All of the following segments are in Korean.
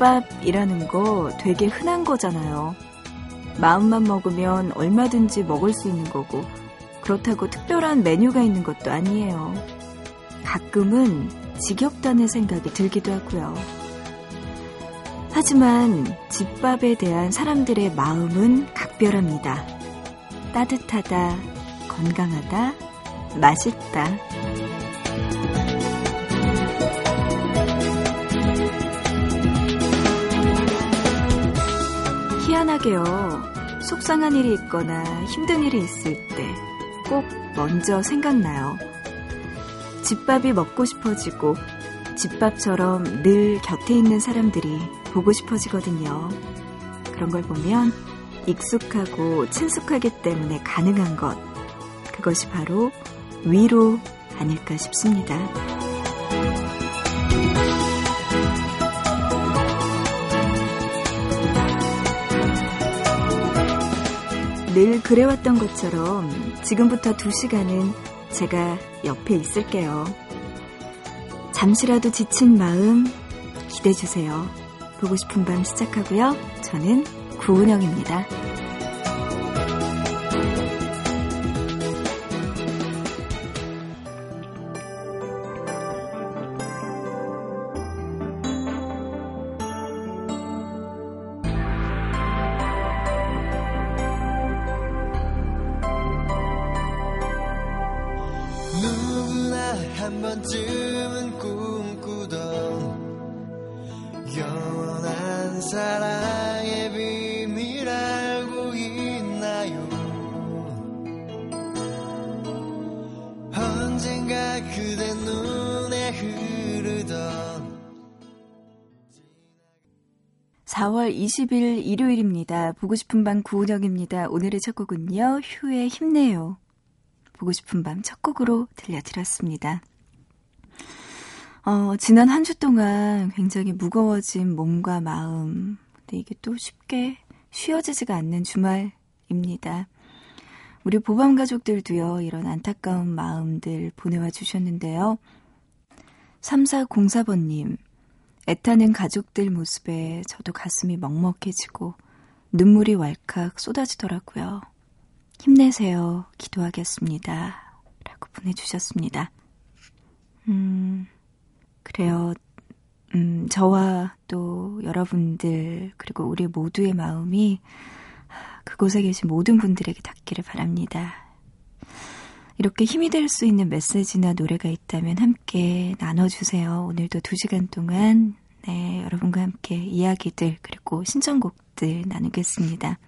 집밥이라는 거 되게 흔한 거잖아요. 마음만 먹으면 얼마든지 먹을 수 있는 거고, 그렇다고 특별한 메뉴가 있는 것도 아니에요. 가끔은 지겹다는 생각이 들기도 하고요. 하지만 집밥에 대한 사람들의 마음은 각별합니다. 따뜻하다, 건강하다, 맛있다. 희한하게요. 속상한 일이 있거나 힘든 일이 있을 때 꼭 먼저 생각나요. 집밥이 먹고 싶어지고 집밥처럼 늘 곁에 있는 사람들이 보고 싶어지거든요. 그런 걸 보면 익숙하고 친숙하기 때문에 가능한 것. 그것이 바로 위로 아닐까 싶습니다. 늘 그래왔던 것처럼 지금부터 두 시간은 제가 옆에 있을게요. 잠시라도 지친 마음 기대주세요. 보고 싶은 밤 시작하고요. 저는 구은영입니다. 언젠가 그대 눈에 흐르던 4월 20일 일요일입니다. 보고 싶은 밤 구은영입니다. 오늘의 첫 곡은요. 휴의 힘내요. 보고 싶은 밤 첫 곡으로 들려드렸습니다. 어, 지난 한 주 동안 굉장히 무거워진 몸과 마음. 근데 이게 또 쉽게 쉬어지지가 않는 주말입니다. 우리 보밤 가족들도요, 이런 안타까운 마음들 보내와 주셨는데요. 3404번님, 애타는 가족들 모습에 저도 가슴이 먹먹해지고 눈물이 왈칵 쏟아지더라고요. 힘내세요. 기도하겠습니다. 라고 보내주셨습니다. 음, 그래요. 음, 저와 또 여러분들, 그리고 우리 모두의 마음이 그곳에 계신 모든 분들에게 닿기를 바랍니다. 이렇게 힘이 될 수 있는 메시지나 노래가 있다면 함께 나눠주세요. 오늘도 두 시간 동안 네, 여러분과 함께 이야기들 그리고 신청곡들 나누겠습니다.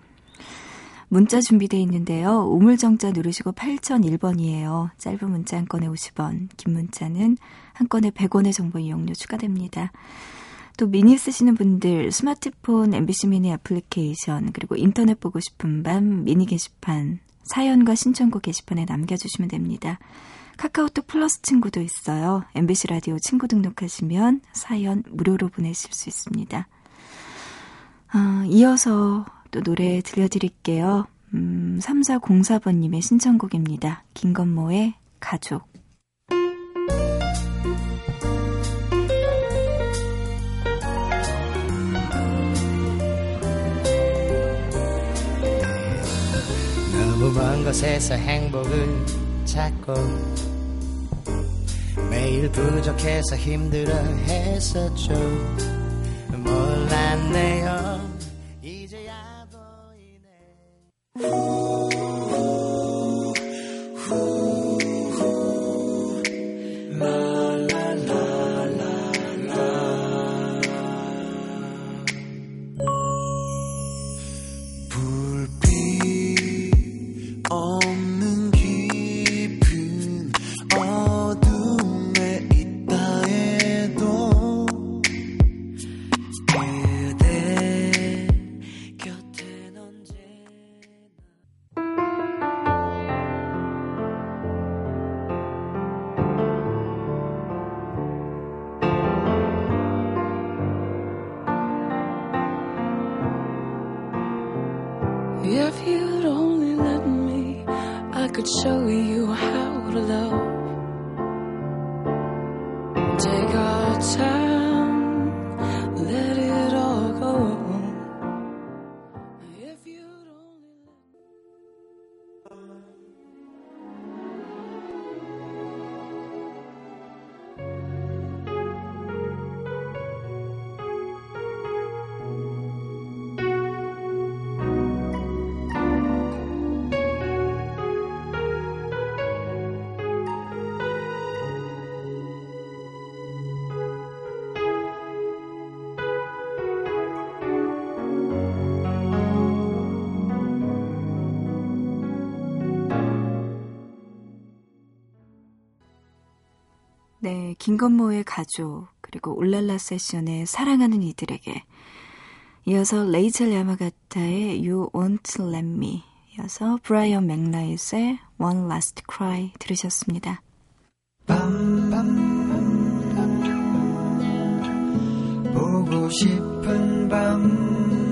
문자 준비되어 있는데요. 우물정자 누르시고 8001번이에요. 짧은 문자 한 건에 50원, 긴 문자는 한 건에 100원의 정보 이용료 추가됩니다. 또 미니 쓰시는 분들 스마트폰 MBC 미니 애플리케이션 그리고 인터넷 보고 싶은 밤 미니 게시판 사연과 신청곡 게시판에 남겨주시면 됩니다. 카카오톡 플러스 친구도 있어요. MBC 라디오 친구 등록하시면 사연 무료로 보내실 수 있습니다. 어, 이어서 또 노래 들려드릴게요. 음, 3404번님의 신청곡입니다. 김건모의 가족. 먼 곳에서 행복을 찾고 매일 부족해서 힘들어 했었죠 몰랐네요 보 김건모의 가족, 그리고 울랄라 세션의 사랑하는 이들에게. 이어서 레이첼 야마가타의 You Won't Let Me. 이어서 브라이언 맥라이스의 One Last Cry 들으셨습니다. 보고 싶은 밤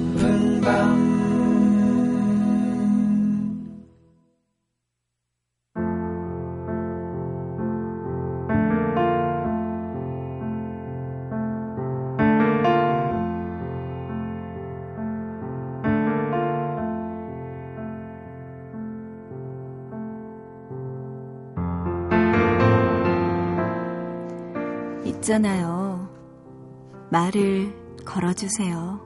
있잖아요. 말을 걸어주세요.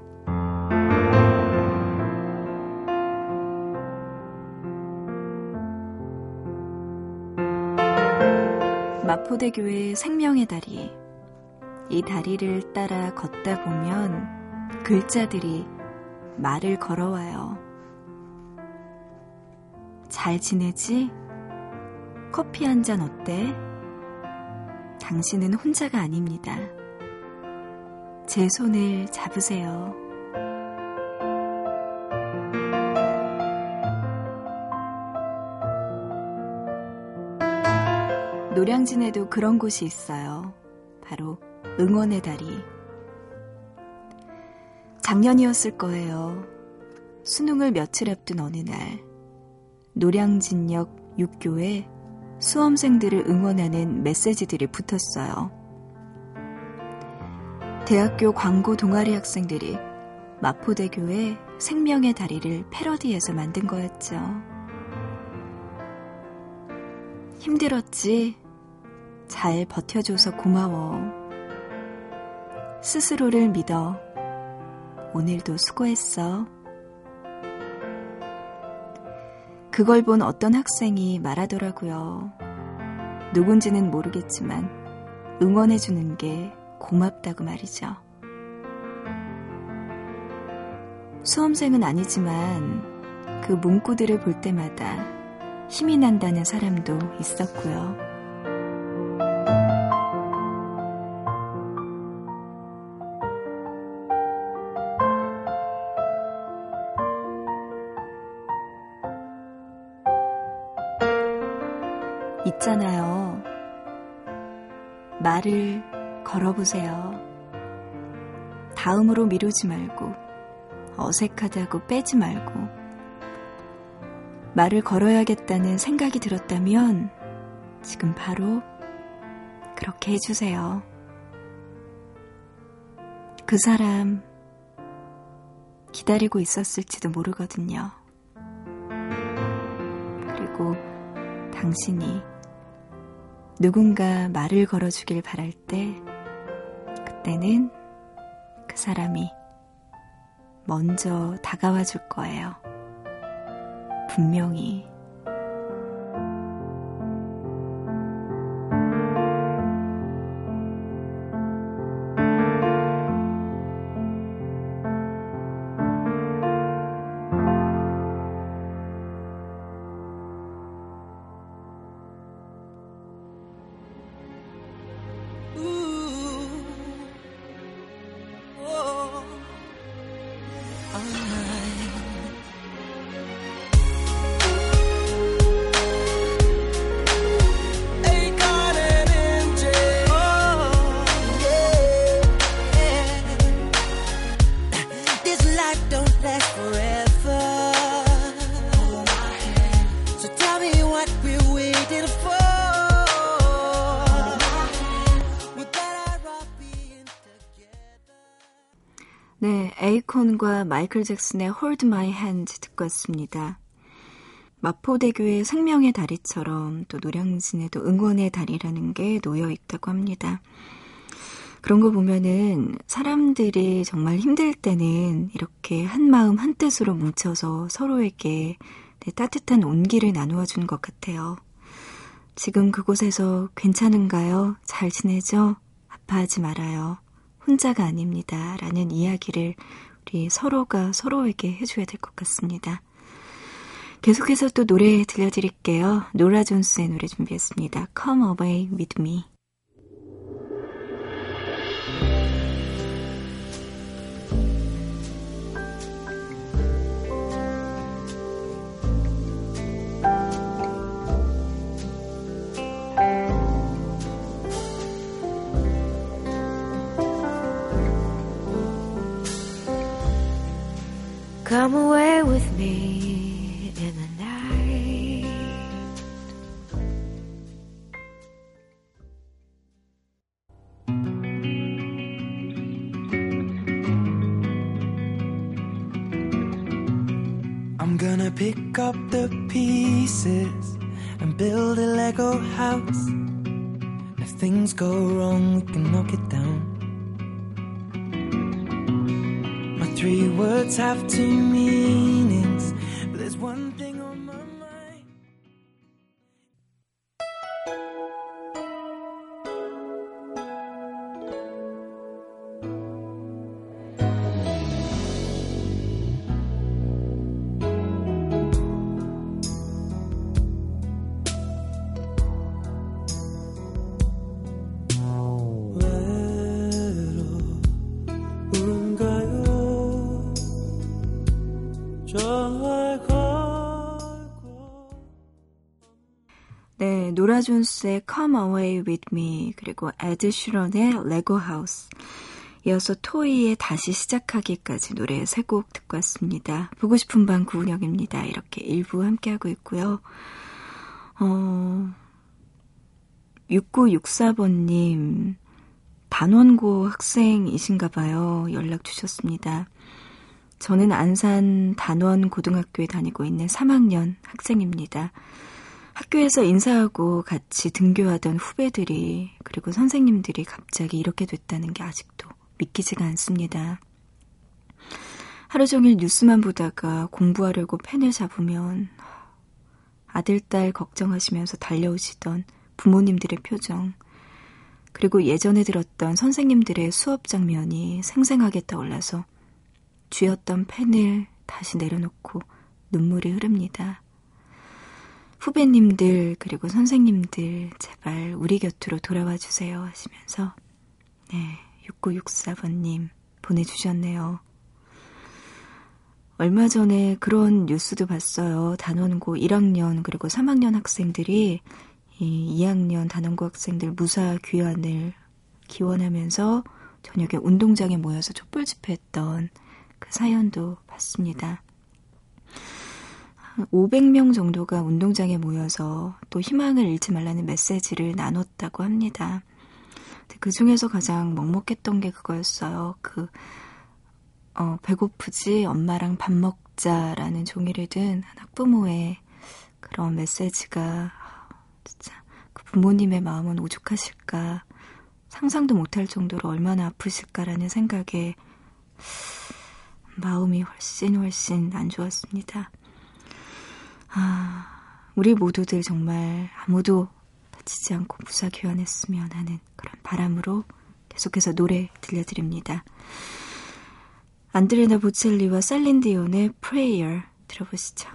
마포대교의 생명의 다리. 이 다리를 따라 걷다 보면 글자들이 말을 걸어와요. 잘 지내지? 커피 한 잔 어때? 당신은 혼자가 아닙니다. 제 손을 잡으세요. 노량진에도 그런 곳이 있어요. 바로 응원의 다리. 작년이었을 거예요. 수능을 며칠 앞둔 어느 날, 노량진역 6교에 수험생들을 응원하는 메시지들이 붙었어요. 대학교 광고 동아리 학생들이 마포대교의 생명의 다리를 패러디해서 만든 거였죠. 힘들었지? 잘 버텨줘서 고마워. 스스로를 믿어. 오늘도 수고했어. 그걸 본 어떤 학생이 말하더라고요. 누군지는 모르겠지만 응원해주는 게 고맙다고 말이죠. 수험생은 아니지만 그 문구들을 볼 때마다 힘이 난다는 사람도 있었고요. 걸어보세요. 다음으로 미루지 말고, 어색하다고 빼지 말고, 말을 걸어야겠다는 생각이 들었다면, 지금 바로 그렇게 해주세요. 그 사람 기다리고 있었을지도 모르거든요. 그리고 당신이 누군가 말을 걸어주길 바랄 때, 그 때는 그 사람이 먼저 다가와 줄 거예요. 분명히. 에이콘과 마이클 잭슨의 Hold My Hand 듣고 왔습니다. 마포대교의 생명의 다리처럼 또 노량진에도 응원의 다리라는 게 놓여 있다고 합니다. 그런 거 보면은 사람들이 정말 힘들 때는 이렇게 한 마음 한 뜻으로 뭉쳐서 서로에게 네, 따뜻한 온기를 나누어 주는 것 같아요. 지금 그곳에서 괜찮은가요? 잘 지내죠? 아파하지 말아요. 혼자가 아닙니다. 라는 이야기를 우리 서로가 서로에게 해줘야 될 것 같습니다. 계속해서 또 노래 들려드릴게요. 노라 존스의 노래 준비했습니다. Come Away With Me. Go wrong, we can knock it down. My Three words have to meanings, 노라 존스의 Come Away With Me 그리고 에드 시런의 Lego House 이어서 토이의 다시 시작하기까지 노래 세 곡 듣고 왔습니다. 보고 싶은 밤 구은영입니다. 이렇게 일부 함께하고 있고요. 어, 6964번님 단원고 학생이신가 봐요. 연락 주셨습니다. 저는 안산 단원 고등학교에 다니고 있는 3학년 학생입니다. 학교에서 인사하고 같이 등교하던 후배들이 그리고 선생님들이 갑자기 이렇게 됐다는 게 아직도 믿기지가 않습니다. 하루 종일 뉴스만 보다가 공부하려고 펜을 잡으면 아들, 딸 걱정하시면서 달려오시던 부모님들의 표정, 그리고 예전에 들었던 선생님들의 수업 장면이 생생하게 떠올라서 쥐었던 펜을 다시 내려놓고 눈물이 흐릅니다. 후배님들 그리고 선생님들 제발 우리 곁으로 돌아와 주세요 하시면서 네 6964번님 보내주셨네요. 얼마 전에 그런 뉴스도 봤어요. 단원고 1학년 그리고 3학년 학생들이 이 2학년 단원고 학생들 무사 귀환을 기원하면서 저녁에 운동장에 모여서 촛불 집회했던 그 사연도 봤습니다. 500명 정도가 운동장에 모여서 또 희망을 잃지 말라는 메시지를 나눴다고 합니다. 그 중에서 가장 먹먹했던 게 그거였어요. 그, 어, 배고프지? 엄마랑 밥 먹자라는 종이를 든 학부모의 그런 메시지가, 진짜, 그 부모님의 마음은 오죽하실까, 상상도 못할 정도로 얼마나 아프실까라는 생각에, 마음이 훨씬 훨씬 안 좋았습니다. 아, 우리 모두들 정말 아무도 다치지 않고 무사 귀환했으면 하는 그런 바람으로 계속해서 노래 들려드립니다. 안드레나 보첼리와 셀린디온의 Prayer 들어보시죠.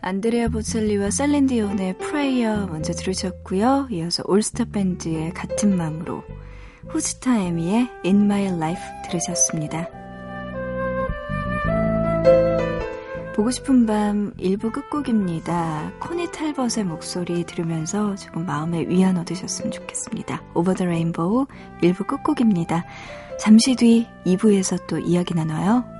안드레아 보첼리와 셀린디온의 Prayer 먼저 들으셨고요. 이어서 올스타 밴드의 같은 마음으로 후지타 에미의 In My Life 들으셨습니다. 보고 싶은 밤 1부 끝곡입니다. 코니 탈벗의 목소리 들으면서 조금 마음의 위안 얻으셨으면 좋겠습니다. Over the Rainbow 1부 끝곡입니다. 잠시 뒤 2부에서 또 이야기 나눠요.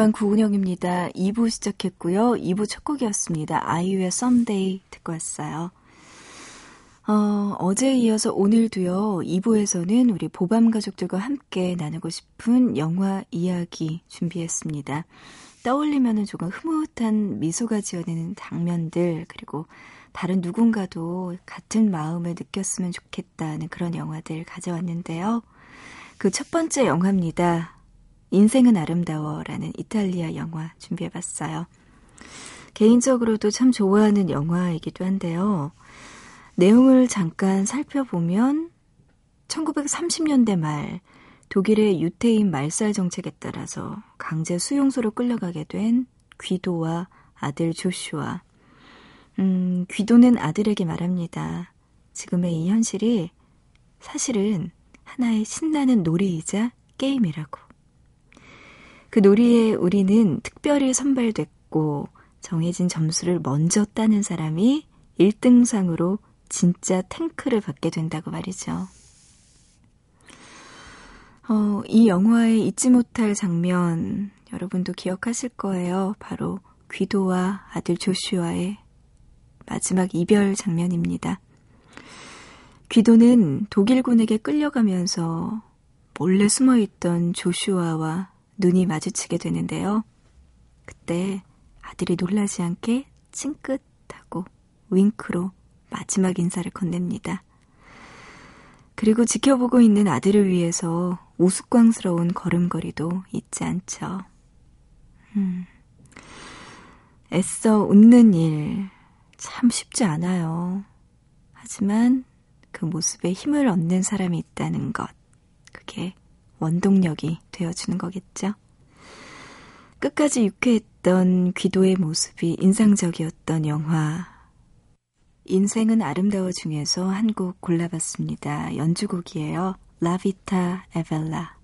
밤 구은영입니다. 2부 시작했고요. 2부 첫 곡이었습니다. 아이유의 Someday 듣고 왔어요. 어, 어제에 이어서 오늘도요, 2부에서는 우리 보밤 가족들과 함께 나누고 싶은 영화 이야기 준비했습니다. 떠올리면은 조금 흐뭇한 미소가 지어내는 장면들, 그리고 다른 누군가도 같은 마음을 느꼈으면 좋겠다는 그런 영화들 가져왔는데요. 그 첫 번째 영화입니다. 인생은 아름다워라는 이탈리아 영화 준비해봤어요. 개인적으로도 참 좋아하는 영화이기도 한데요. 내용을 잠깐 살펴보면 1930년대 말 독일의 유태인 말살 정책에 따라서 강제 수용소로 끌려가게 된 귀도와 아들 조슈아. 음, 귀도는 아들에게 말합니다. 지금의 이 현실이 사실은 하나의 신나는 놀이이자 게임이라고. 그 놀이에 우리는 특별히 선발됐고 정해진 점수를 먼저 따는 사람이 1등상으로 진짜 탱크를 받게 된다고 말이죠. 어, 이 영화의 잊지 못할 장면 여러분도 기억하실 거예요. 바로 귀도와 아들 조슈아의 마지막 이별 장면입니다. 귀도는 독일군에게 끌려가면서 몰래 숨어 있던 조슈아와 눈이 마주치게 되는데요. 그때 아들이 놀라지 않게 찡긋하고 윙크로 마지막 인사를 건넵니다. 그리고 지켜보고 있는 아들을 위해서 우스꽝스러운 걸음걸이도 잊지 않죠. 음. 애써 웃는 일 참 쉽지 않아요. 하지만 그 모습에 힘을 얻는 사람이 있다는 것. 그게 원동력이 되어주는 거겠죠. 끝까지 유쾌했던 귀도의 모습이 인상적이었던 영화. 인생은 아름다워 중에서 한 곡 골라봤습니다. 연주곡이에요. 라비타 에벨라.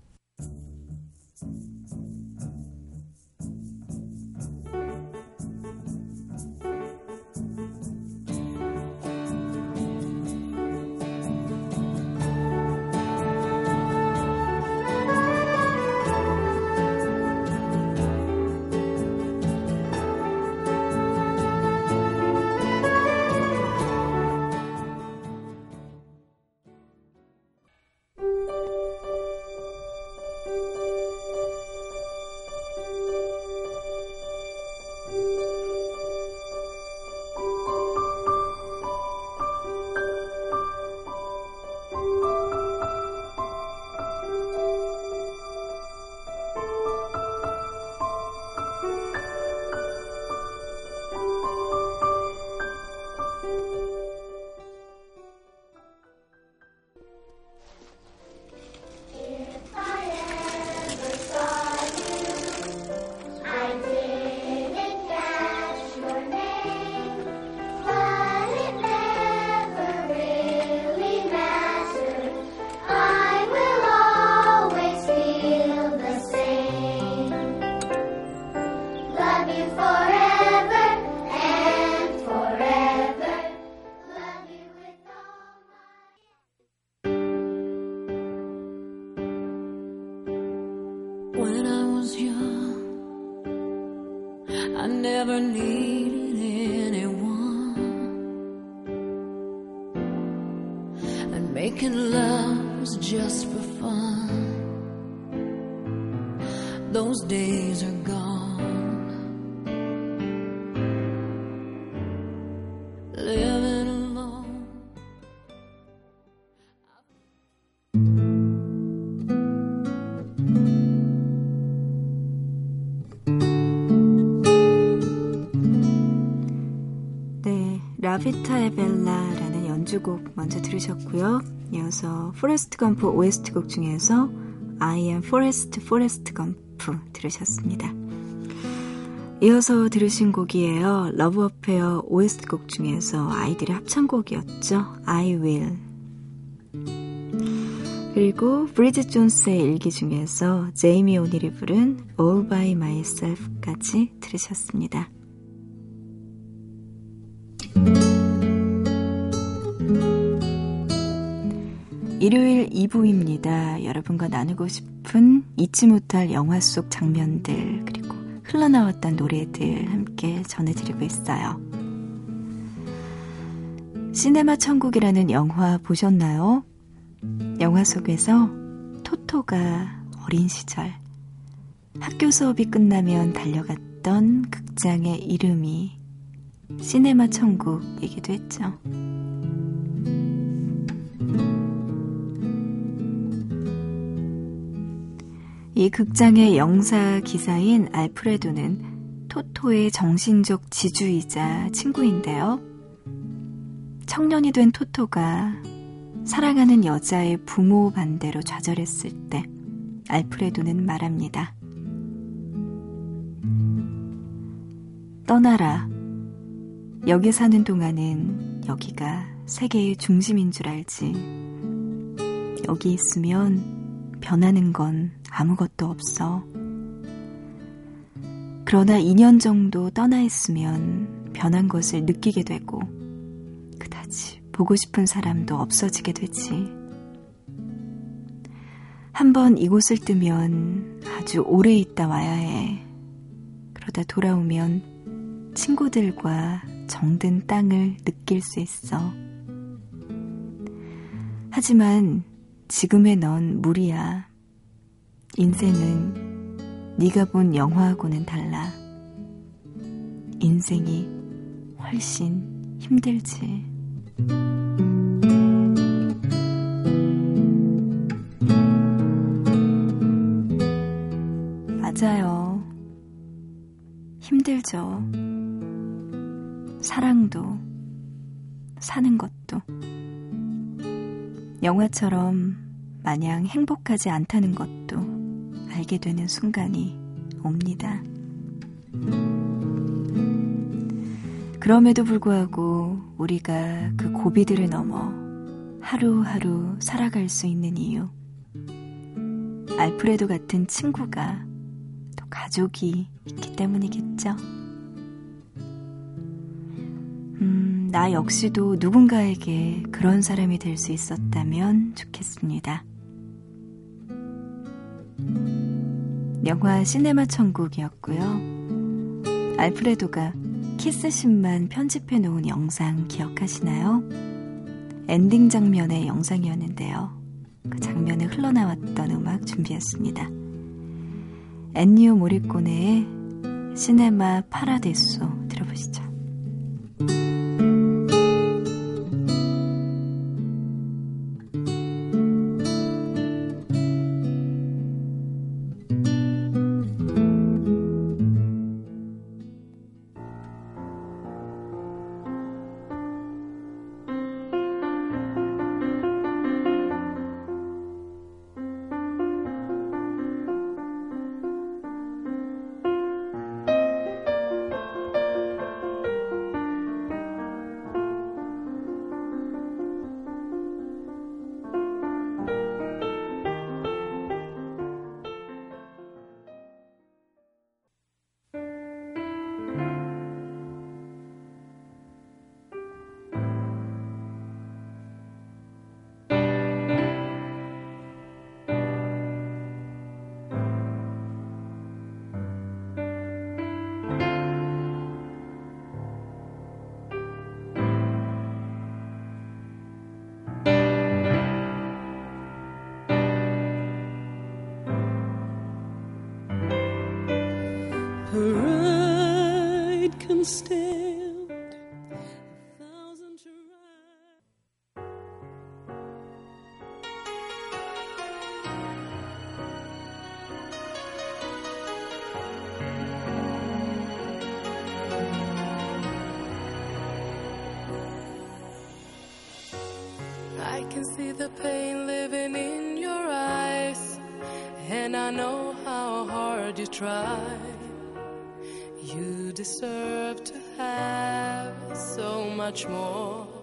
Never needed anyone. And making love was just for fun. Those days are 곡 먼저 들으셨고요. 이어서 포레스트 검프 OST 곡 중에서 I'm Forrest, Forrest Gump 들으셨습니다. 이어서 들으신 곡이에요. Love Affair OST 곡 중에서 아이들의 합창곡이었죠. I will. 그리고 브리짓 존스의 일기 중에서 제이미 오닐이 부른 All by Myself까지 들으셨습니다. 일요일 2부입니다. 여러분과 나누고 싶은 잊지 못할 영화 속 장면들, 그리고 흘러나왔던 노래들 함께 전해드리고 있어요. 시네마 천국이라는 영화 보셨나요? 영화 속에서 토토가 어린 시절 학교 수업이 끝나면 달려갔던 극장의 이름이 시네마 천국이기도 했죠. 이 극장의 영사 기사인 알프레도는 토토의 정신적 지주이자 친구인데요. 청년이 된 토토가 사랑하는 여자의 부모 반대로 좌절했을 때 알프레도는 말합니다. 떠나라. 여기 사는 동안은 여기가 세계의 중심인 줄 알지. 여기 있으면 변하는 건 아무것도 없어. 그러나 2년 정도 떠나 있으면 변한 것을 느끼게 되고, 그다지 보고 싶은 사람도 없어지게 되지. 한번 이곳을 뜨면 아주 오래 있다 와야 해. 그러다 돌아오면 친구들과 정든 땅을 느낄 수 있어. 하지만 지금의 넌 무리야. 인생은 네가 본 영화하고는 달라. 인생이 훨씬 힘들지. 맞아요. 힘들죠. 사랑도, 사는 것도. 영화처럼 마냥 행복하지 않다는 것도 알게 되는 순간이 옵니다. 그럼에도 불구하고 우리가 그 고비들을 넘어 하루하루 살아갈 수 있는 이유. 알프레도 같은 친구가 또 가족이 있기 때문이겠죠. 나 역시도 누군가에게 그런 사람이 될 수 있었다면 좋겠습니다. 영화 시네마 천국이었고요. 알프레도가 키스신만 편집해 놓은 영상 기억하시나요? 엔딩 장면의 영상이었는데요. 그 장면에 흘러나왔던 음악 준비했습니다. 엔니오 모리꼬네의 시네마 파라데소 들어보시죠. Can see the pain living in your eyes, and I know how hard you try. You deserve to have so much more.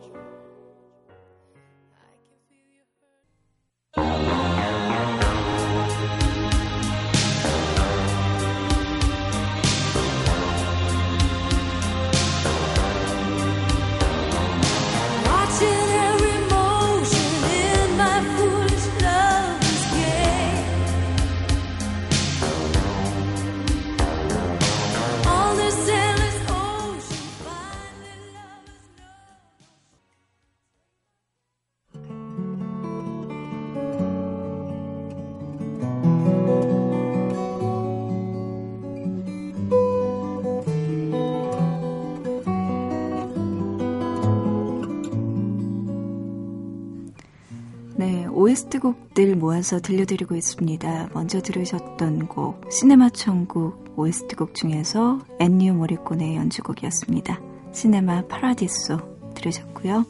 OST 곡들 모아서 들려드리고 있습니다. 먼저 들으셨던 곡, 시네마 천국 OST 곡 중에서 앤니오 모리코네의 연주곡이었습니다. 시네마 파라디소 들으셨고요.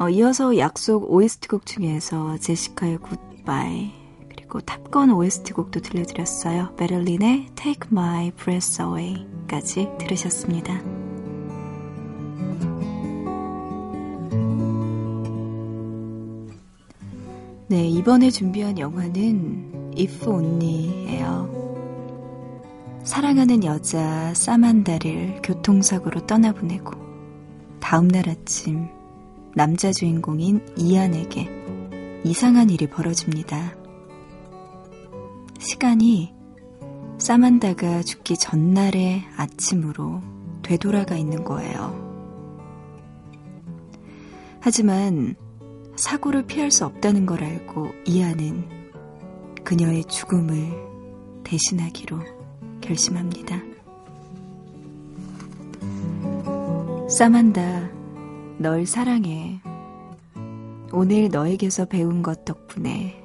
어, 이어서 약속 OST 곡 중에서 제시카의 굿바이 그리고 탑건 OST 곡도 들려드렸어요. 베를린의 Take My Breath Away까지 들으셨습니다. 네, 이번에 준비한 영화는 If Only예요. 사랑하는 여자 사만다를 교통사고로 떠나보내고 다음날 아침 남자 주인공인 이안에게 이상한 일이 벌어집니다. 시간이 사만다가 죽기 전날의 아침으로 되돌아가 있는 거예요. 하지만 사고를 피할 수 없다는 걸 알고 이하는 그녀의 죽음을 대신하기로 결심합니다. 사만다, 널 사랑해. 오늘 너에게서 배운 것 덕분에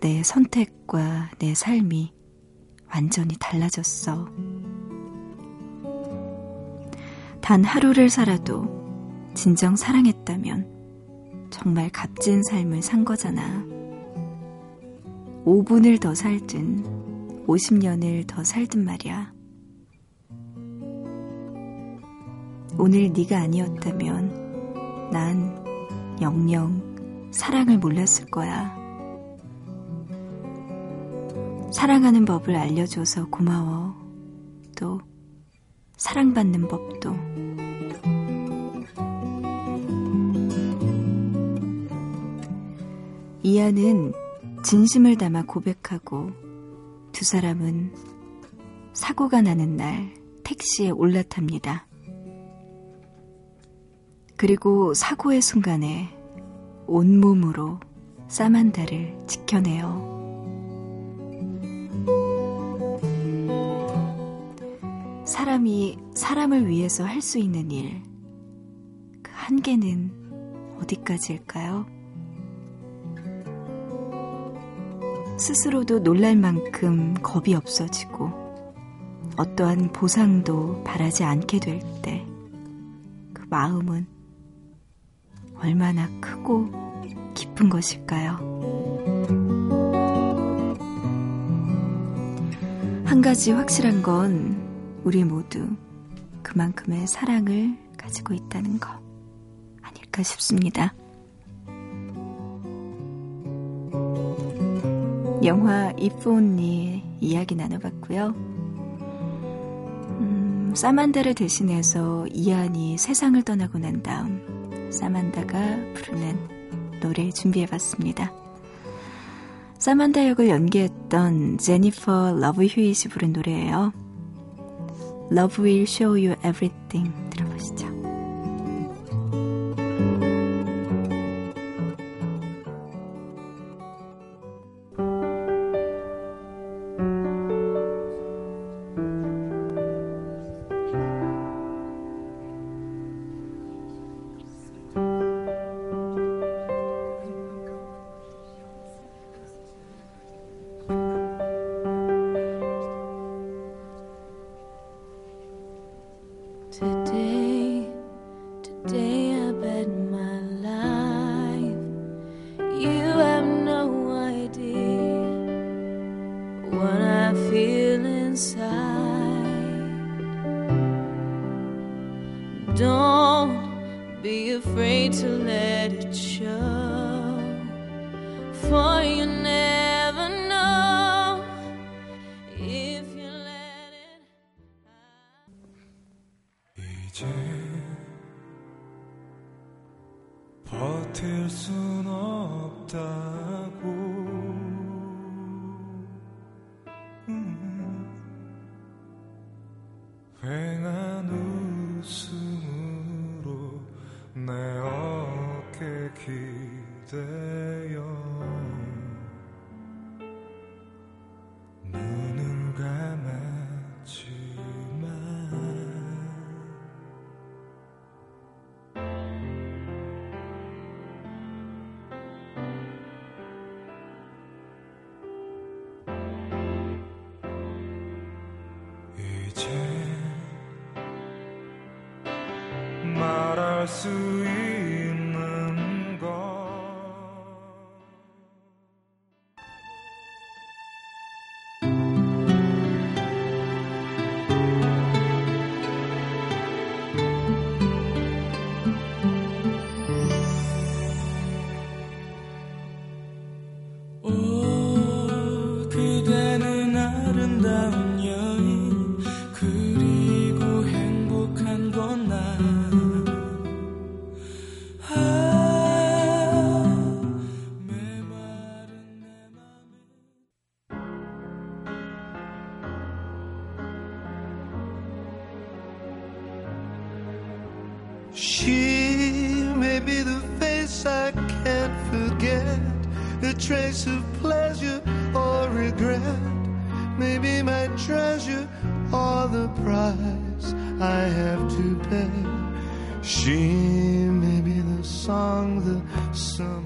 내 선택과 내 삶이 완전히 달라졌어. 단 하루를 살아도 진정 사랑했다면 정말 값진 삶을 산 거잖아. 5분을 더 살든 50년을 더 살든 말이야. 오늘 네가 아니었다면 난 영영 사랑을 몰랐을 거야. 사랑하는 법을 알려줘서 고마워. 또 사랑받는 법도. 이안은 진심을 담아 고백하고 두 사람은 사고가 나는 날 택시에 올라탑니다. 그리고 사고의 순간에 온몸으로 사만다를 지켜내요. 사람이 사람을 위해서 할 수 있는 일, 그 한계는 어디까지일까요? 스스로도 놀랄 만큼 겁이 없어지고 어떠한 보상도 바라지 않게 될 때 그 마음은 얼마나 크고 깊은 것일까요? 한 가지 확실한 건 우리 모두 그만큼의 사랑을 가지고 있다는 것 아닐까 싶습니다. 영화 Only 이야기 나눠봤고요. 음, 사만다를 대신해서 이안이 세상을 떠나고 난 다음 사만다가 부르는 노래 준비해봤습니다. 사만다 역을 연기했던 제니퍼 러브 휴잇이 부른 노래예요. Love will show you everything trace of pleasure or regret. Maybe my treasure or the price I have to pay. She may be the song the summer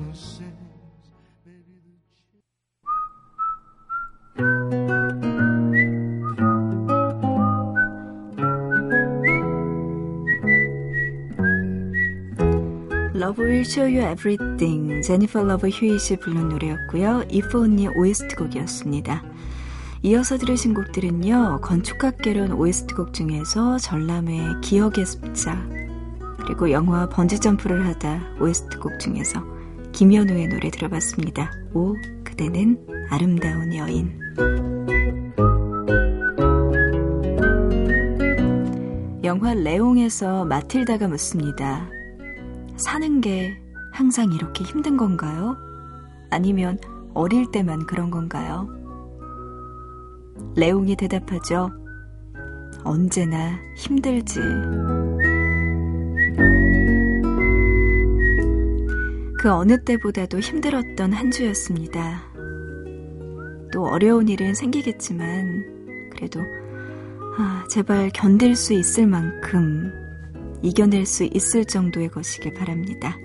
Love Will Show You Everything 제니퍼 러브 휴잇이 부른 노래였고요. If Only OST 곡이었습니다. 이어서 들으신 곡들은요. 건축학개론 OST 곡 중에서 전람회 기억의 습작 그리고 영화 번지점프를 하다 OST 곡 중에서 김연우의 노래 들어봤습니다. 오 그대는 아름다운 여인 영화 레옹에서 마틸다가 묻습니다. 사는 게 항상 이렇게 힘든 건가요? 아니면 어릴 때만 그런 건가요? 레옹이 대답하죠. 언제나 힘들지. 그 어느 때보다도 힘들었던 한 주였습니다. 또 어려운 일은 생기겠지만, 그래도, 아, 제발 견딜 수 있을 만큼 이겨낼 수 있을 정도의 것이길 바랍니다.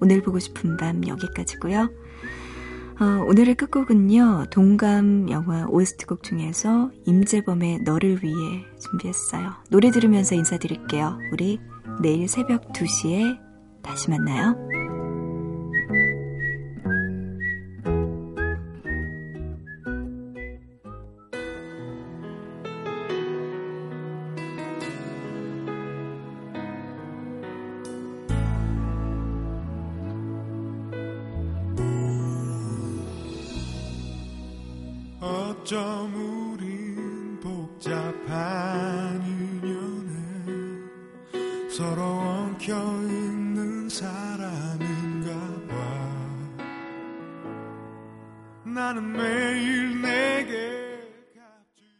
오늘 보고 싶은 밤 여기까지고요. 어, 오늘의 끝곡은요. 동감 영화 OST 곡 중에서 임재범의 너를 위해 준비했어요. 노래 들으면서 인사드릴게요. 우리 내일 새벽 2시에 다시 만나요.